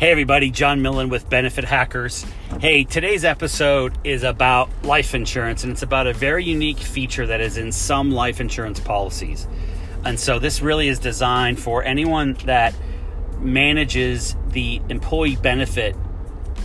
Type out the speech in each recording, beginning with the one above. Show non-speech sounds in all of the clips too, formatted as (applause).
Hey, everybody, John Millen with Benefit Hackers. Hey, today's episode is about life insurance, and it's about a very unique feature that is in some life insurance policies. And so, this really is designed for anyone that manages the employee benefit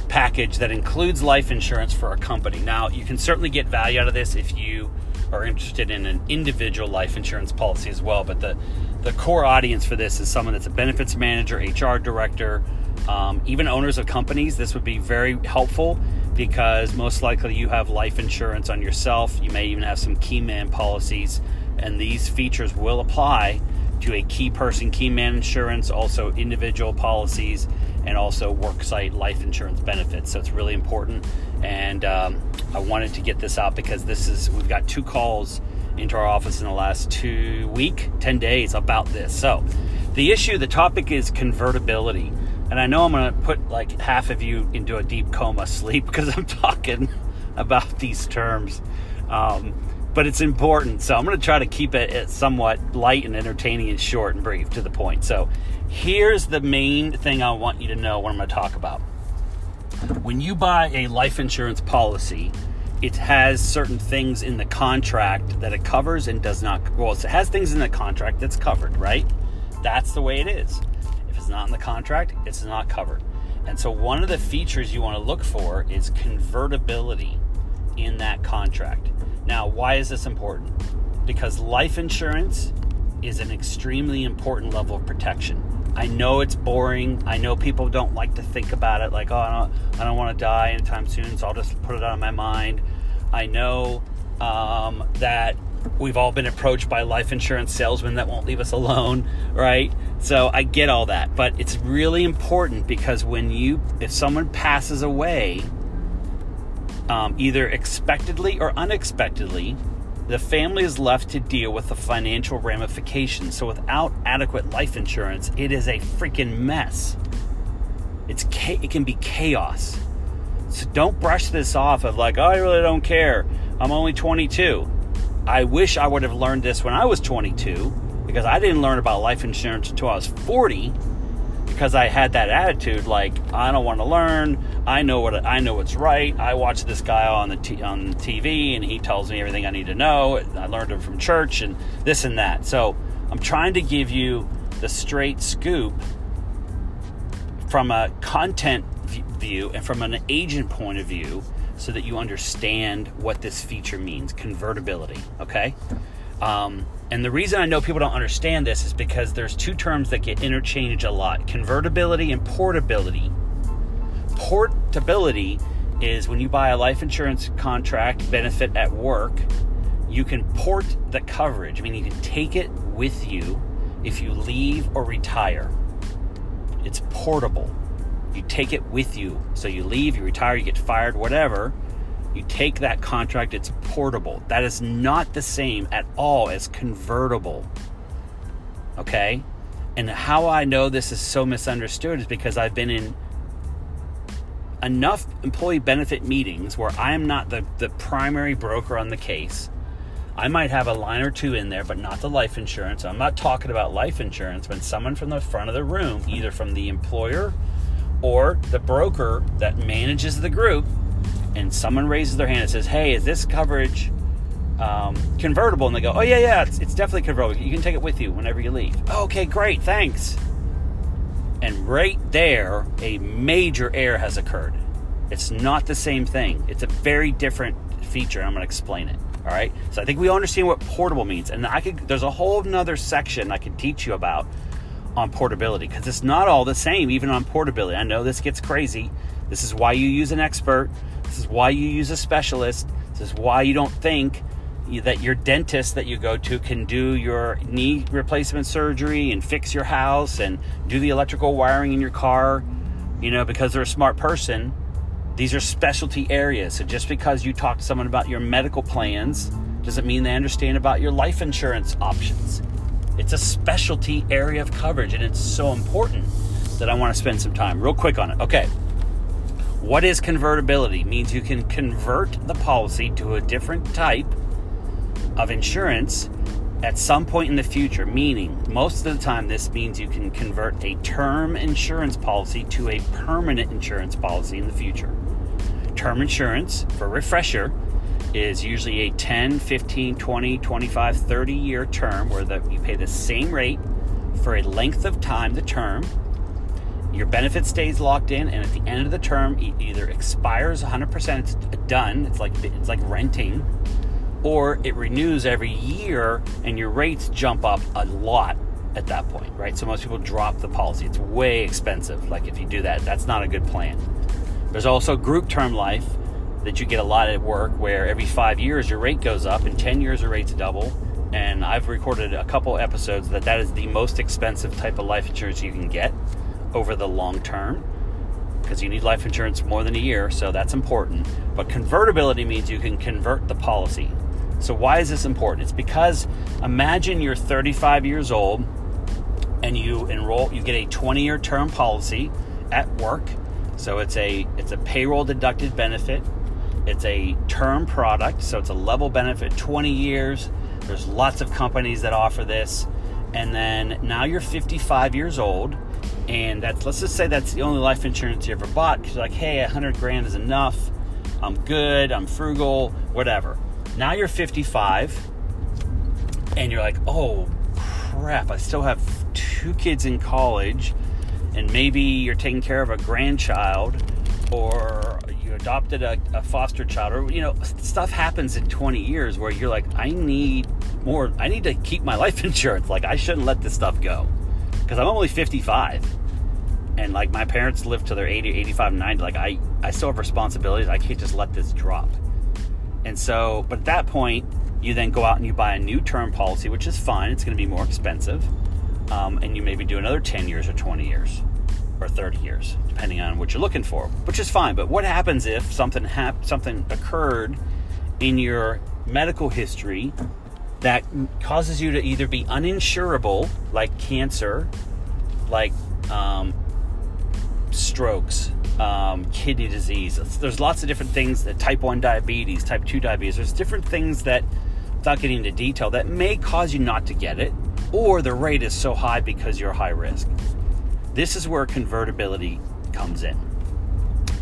package that includes life insurance for a company. Now, you can certainly get value out of this if you are interested in an individual life insurance policy as well, but the the core audience for this is someone that's a benefits manager, HR director, um, even owners of companies, this would be very helpful because most likely you have life insurance on yourself. You may even have some key man policies, and these features will apply to a key person, key man insurance, also individual policies, and also worksite life insurance benefits. So it's really important. And um, I wanted to get this out because this is, we've got two calls into our office in the last two week, 10 days about this. So the issue, the topic is convertibility. And I know I'm going to put like half of you into a deep coma sleep (laughs) because I'm talking about these terms. Um, but it's important. So I'm going to try to keep it somewhat light and entertaining and short and brief to the point. So here's the main thing I want you to know what I'm going to talk about. When you buy a life insurance policy, it has certain things in the contract that it covers and does not. Well, it has things in the contract that's covered, right? That's the way it is it's not in the contract, it's not covered. And so, one of the features you want to look for is convertibility in that contract. Now, why is this important? Because life insurance is an extremely important level of protection. I know it's boring. I know people don't like to think about it like, oh, I don't, I don't want to die anytime soon, so I'll just put it out of my mind. I know um, that we've all been approached by life insurance salesmen that won't leave us alone, right? So I get all that, but it's really important because when you, if someone passes away, um, either expectedly or unexpectedly, the family is left to deal with the financial ramifications. So without adequate life insurance, it is a freaking mess. It's it can be chaos. So don't brush this off of like, oh, I really don't care. I'm only 22. I wish I would have learned this when I was 22 because I didn't learn about life insurance until I was 40 because I had that attitude like I don't want to learn. I know what I know what's right. I watch this guy on the t- on the TV and he tells me everything I need to know. I learned it from church and this and that. So I'm trying to give you the straight scoop from a content view and from an agent point of view so that you understand what this feature means convertibility, okay? Um, and the reason I know people don't understand this is because there's two terms that get interchanged a lot convertibility and portability. Portability is when you buy a life insurance contract benefit at work, you can port the coverage. I mean, you can take it with you if you leave or retire. It's portable. You take it with you. So you leave, you retire, you get fired, whatever. You take that contract, it's portable. That is not the same at all as convertible. Okay? And how I know this is so misunderstood is because I've been in enough employee benefit meetings where I'm not the, the primary broker on the case. I might have a line or two in there, but not the life insurance. I'm not talking about life insurance when someone from the front of the room, either from the employer or the broker that manages the group and someone raises their hand and says, "Hey, is this coverage um, convertible?" And they go, "Oh yeah, yeah, it's, it's definitely convertible. You can take it with you whenever you leave." Okay, great, thanks. And right there, a major error has occurred. It's not the same thing. It's a very different feature. I'm going to explain it. All right. So I think we all understand what portable means, and I could. There's a whole nother section I can teach you about on portability because it's not all the same, even on portability. I know this gets crazy. This is why you use an expert. This is why you use a specialist. This is why you don't think that your dentist that you go to can do your knee replacement surgery and fix your house and do the electrical wiring in your car, you know, because they're a smart person. These are specialty areas. So just because you talk to someone about your medical plans doesn't mean they understand about your life insurance options. It's a specialty area of coverage, and it's so important that I want to spend some time real quick on it. Okay. What is convertibility? It means you can convert the policy to a different type of insurance at some point in the future, meaning most of the time, this means you can convert a term insurance policy to a permanent insurance policy in the future. Term insurance, for refresher, is usually a 10, 15, 20, 25, 30 year term where the, you pay the same rate for a length of time, the term. Your benefit stays locked in, and at the end of the term, it either expires 100%, it's done, it's like, it's like renting, or it renews every year and your rates jump up a lot at that point, right? So most people drop the policy. It's way expensive. Like if you do that, that's not a good plan. There's also group term life that you get a lot at work where every five years your rate goes up, in 10 years your rates double. And I've recorded a couple episodes that that is the most expensive type of life insurance you can get over the long term because you need life insurance more than a year, so that's important. But convertibility means you can convert the policy. So, why is this important? It's because imagine you're 35 years old and you enroll, you get a 20 year term policy at work. So, it's a, it's a payroll deducted benefit, it's a term product, so it's a level benefit 20 years. There's lots of companies that offer this. And then now you're 55 years old, and that's let's just say that's the only life insurance you ever bought because like, hey, 100 grand is enough. I'm good, I'm frugal, whatever. Now you're 55 and you're like, oh crap, I still have two kids in college, and maybe you're taking care of a grandchild or adopted a, a, foster child or you know stuff happens in 20 years where you're like i need more i need to keep my life (laughs) insurance. Like i shouldn't let this stuff go. Because i'm only 55 and like my parents lived to their 80 85 90 like i i still have responsibilities. I can't just let this drop. And so, but at that point, you then go out and you buy a new term policy, which is fine. It's going to be more expensive. Um, and you maybe do another 10 years or 20 years or 30 years, depending on what you're looking for, which is fine. But what happens if something hap- something occurred in your medical history that causes you to either be uninsurable, like cancer, like um, strokes, um, kidney disease. There's lots of different things that type 1 diabetes, type 2 diabetes. There's different things that, without getting into detail, that may cause you not to get it, or the rate is so high because you're high risk. This is where convertibility comes in.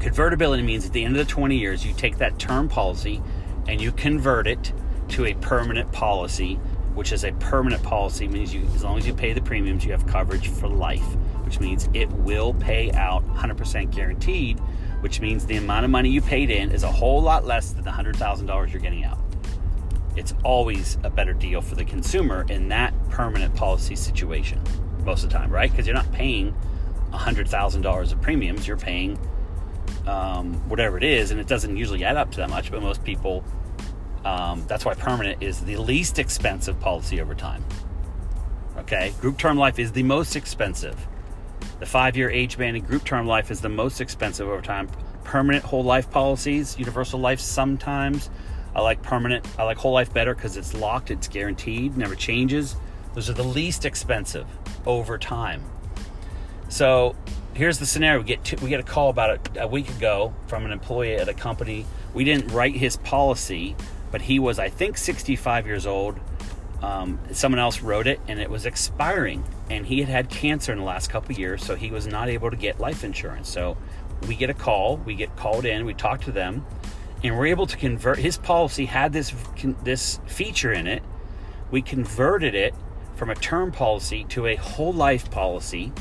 Convertibility means at the end of the 20 years, you take that term policy and you convert it to a permanent policy, which is a permanent policy means you as long as you pay the premiums, you have coverage for life which means it will pay out 100% guaranteed, which means the amount of money you paid in is a whole lot less than the $100,000 you're getting out. It's always a better deal for the consumer in that permanent policy situation, most of the time, right? Because you're not paying $100,000 of premiums, you're paying um, whatever it is, and it doesn't usually add up to that much, but most people, um, that's why permanent is the least expensive policy over time. Okay, group term life is the most expensive. The five year age banding group term life is the most expensive over time. Permanent whole life policies, universal life sometimes. I like permanent, I like whole life better because it's locked, it's guaranteed, never changes. Those are the least expensive over time. So here's the scenario: we get we get a call about it a week ago from an employee at a company. We didn't write his policy, but he was I think 65 years old. Um, someone else wrote it and it was expiring and he had had cancer in the last couple years so he was not able to get life insurance. So we get a call. We get called in. We talk to them and we're able to convert his policy had this this feature in it. We converted it from a term policy to a whole life policy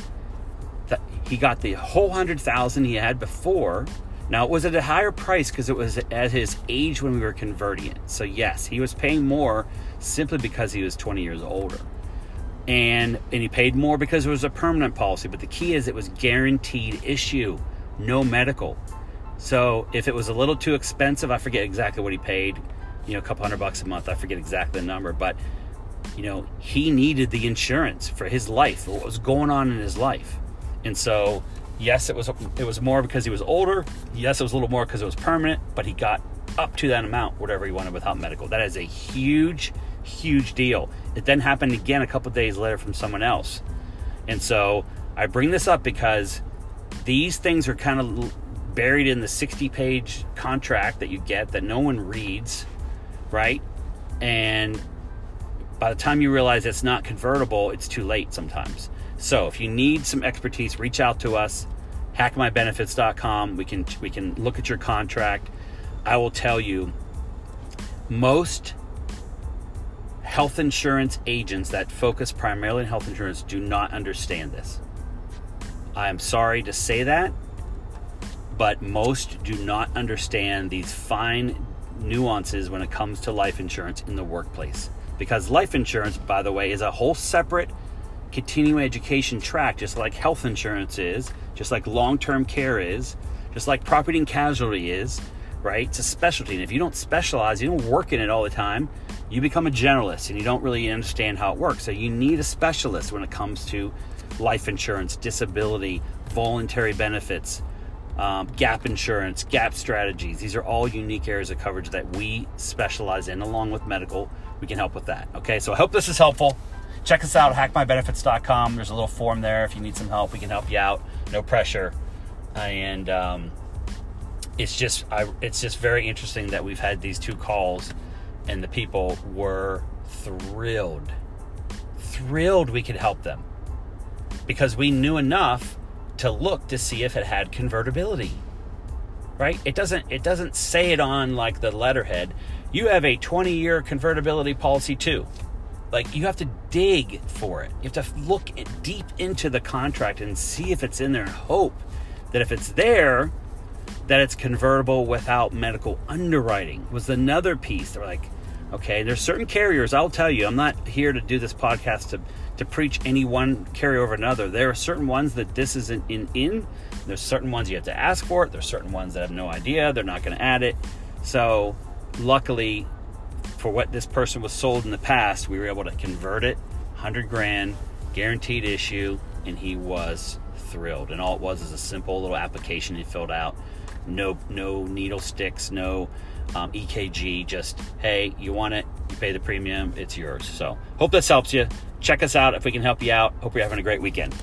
he got the whole 100,000 he had before now, it was at a higher price because it was at his age when we were converting it. So, yes, he was paying more simply because he was 20 years older. And, and he paid more because it was a permanent policy. But the key is it was guaranteed issue, no medical. So, if it was a little too expensive, I forget exactly what he paid, you know, a couple hundred bucks a month. I forget exactly the number. But, you know, he needed the insurance for his life, what was going on in his life. And so, Yes, it was it was more because he was older. Yes, it was a little more because it was permanent, but he got up to that amount, whatever he wanted without medical. That is a huge, huge deal. It then happened again a couple days later from someone else. And so I bring this up because these things are kind of buried in the 60 page contract that you get that no one reads, right? And by the time you realize it's not convertible, it's too late sometimes. So if you need some expertise, reach out to us, hackmybenefits.com. We can we can look at your contract. I will tell you most health insurance agents that focus primarily on health insurance do not understand this. I am sorry to say that, but most do not understand these fine nuances when it comes to life insurance in the workplace. Because life insurance, by the way, is a whole separate continuing education track, just like health insurance is, just like long term care is, just like property and casualty is, right? It's a specialty. And if you don't specialize, you don't work in it all the time, you become a generalist and you don't really understand how it works. So you need a specialist when it comes to life insurance, disability, voluntary benefits, um, gap insurance, gap strategies. These are all unique areas of coverage that we specialize in, along with medical. We can help with that. Okay, so I hope this is helpful. Check us out, hackmybenefits.com. There's a little form there. If you need some help, we can help you out. No pressure. And um, it's just, I, it's just very interesting that we've had these two calls and the people were thrilled, thrilled we could help them because we knew enough to look to see if it had convertibility. Right? It doesn't it doesn't say it on like the letterhead. You have a 20-year convertibility policy too. Like you have to dig for it. You have to look deep into the contract and see if it's in there and hope that if it's there, that it's convertible without medical underwriting was another piece. They're like, okay, there's certain carriers. I'll tell you, I'm not here to do this podcast to to preach any one carrier over another. There are certain ones that this isn't in in. There's certain ones you have to ask for it. There's certain ones that have no idea. They're not going to add it. So, luckily, for what this person was sold in the past, we were able to convert it, hundred grand, guaranteed issue, and he was thrilled. And all it was is a simple little application he filled out no no needle sticks, no um, EKG. Just hey, you want it, you pay the premium, it's yours. So hope this helps you. Check us out if we can help you out. Hope you're having a great weekend.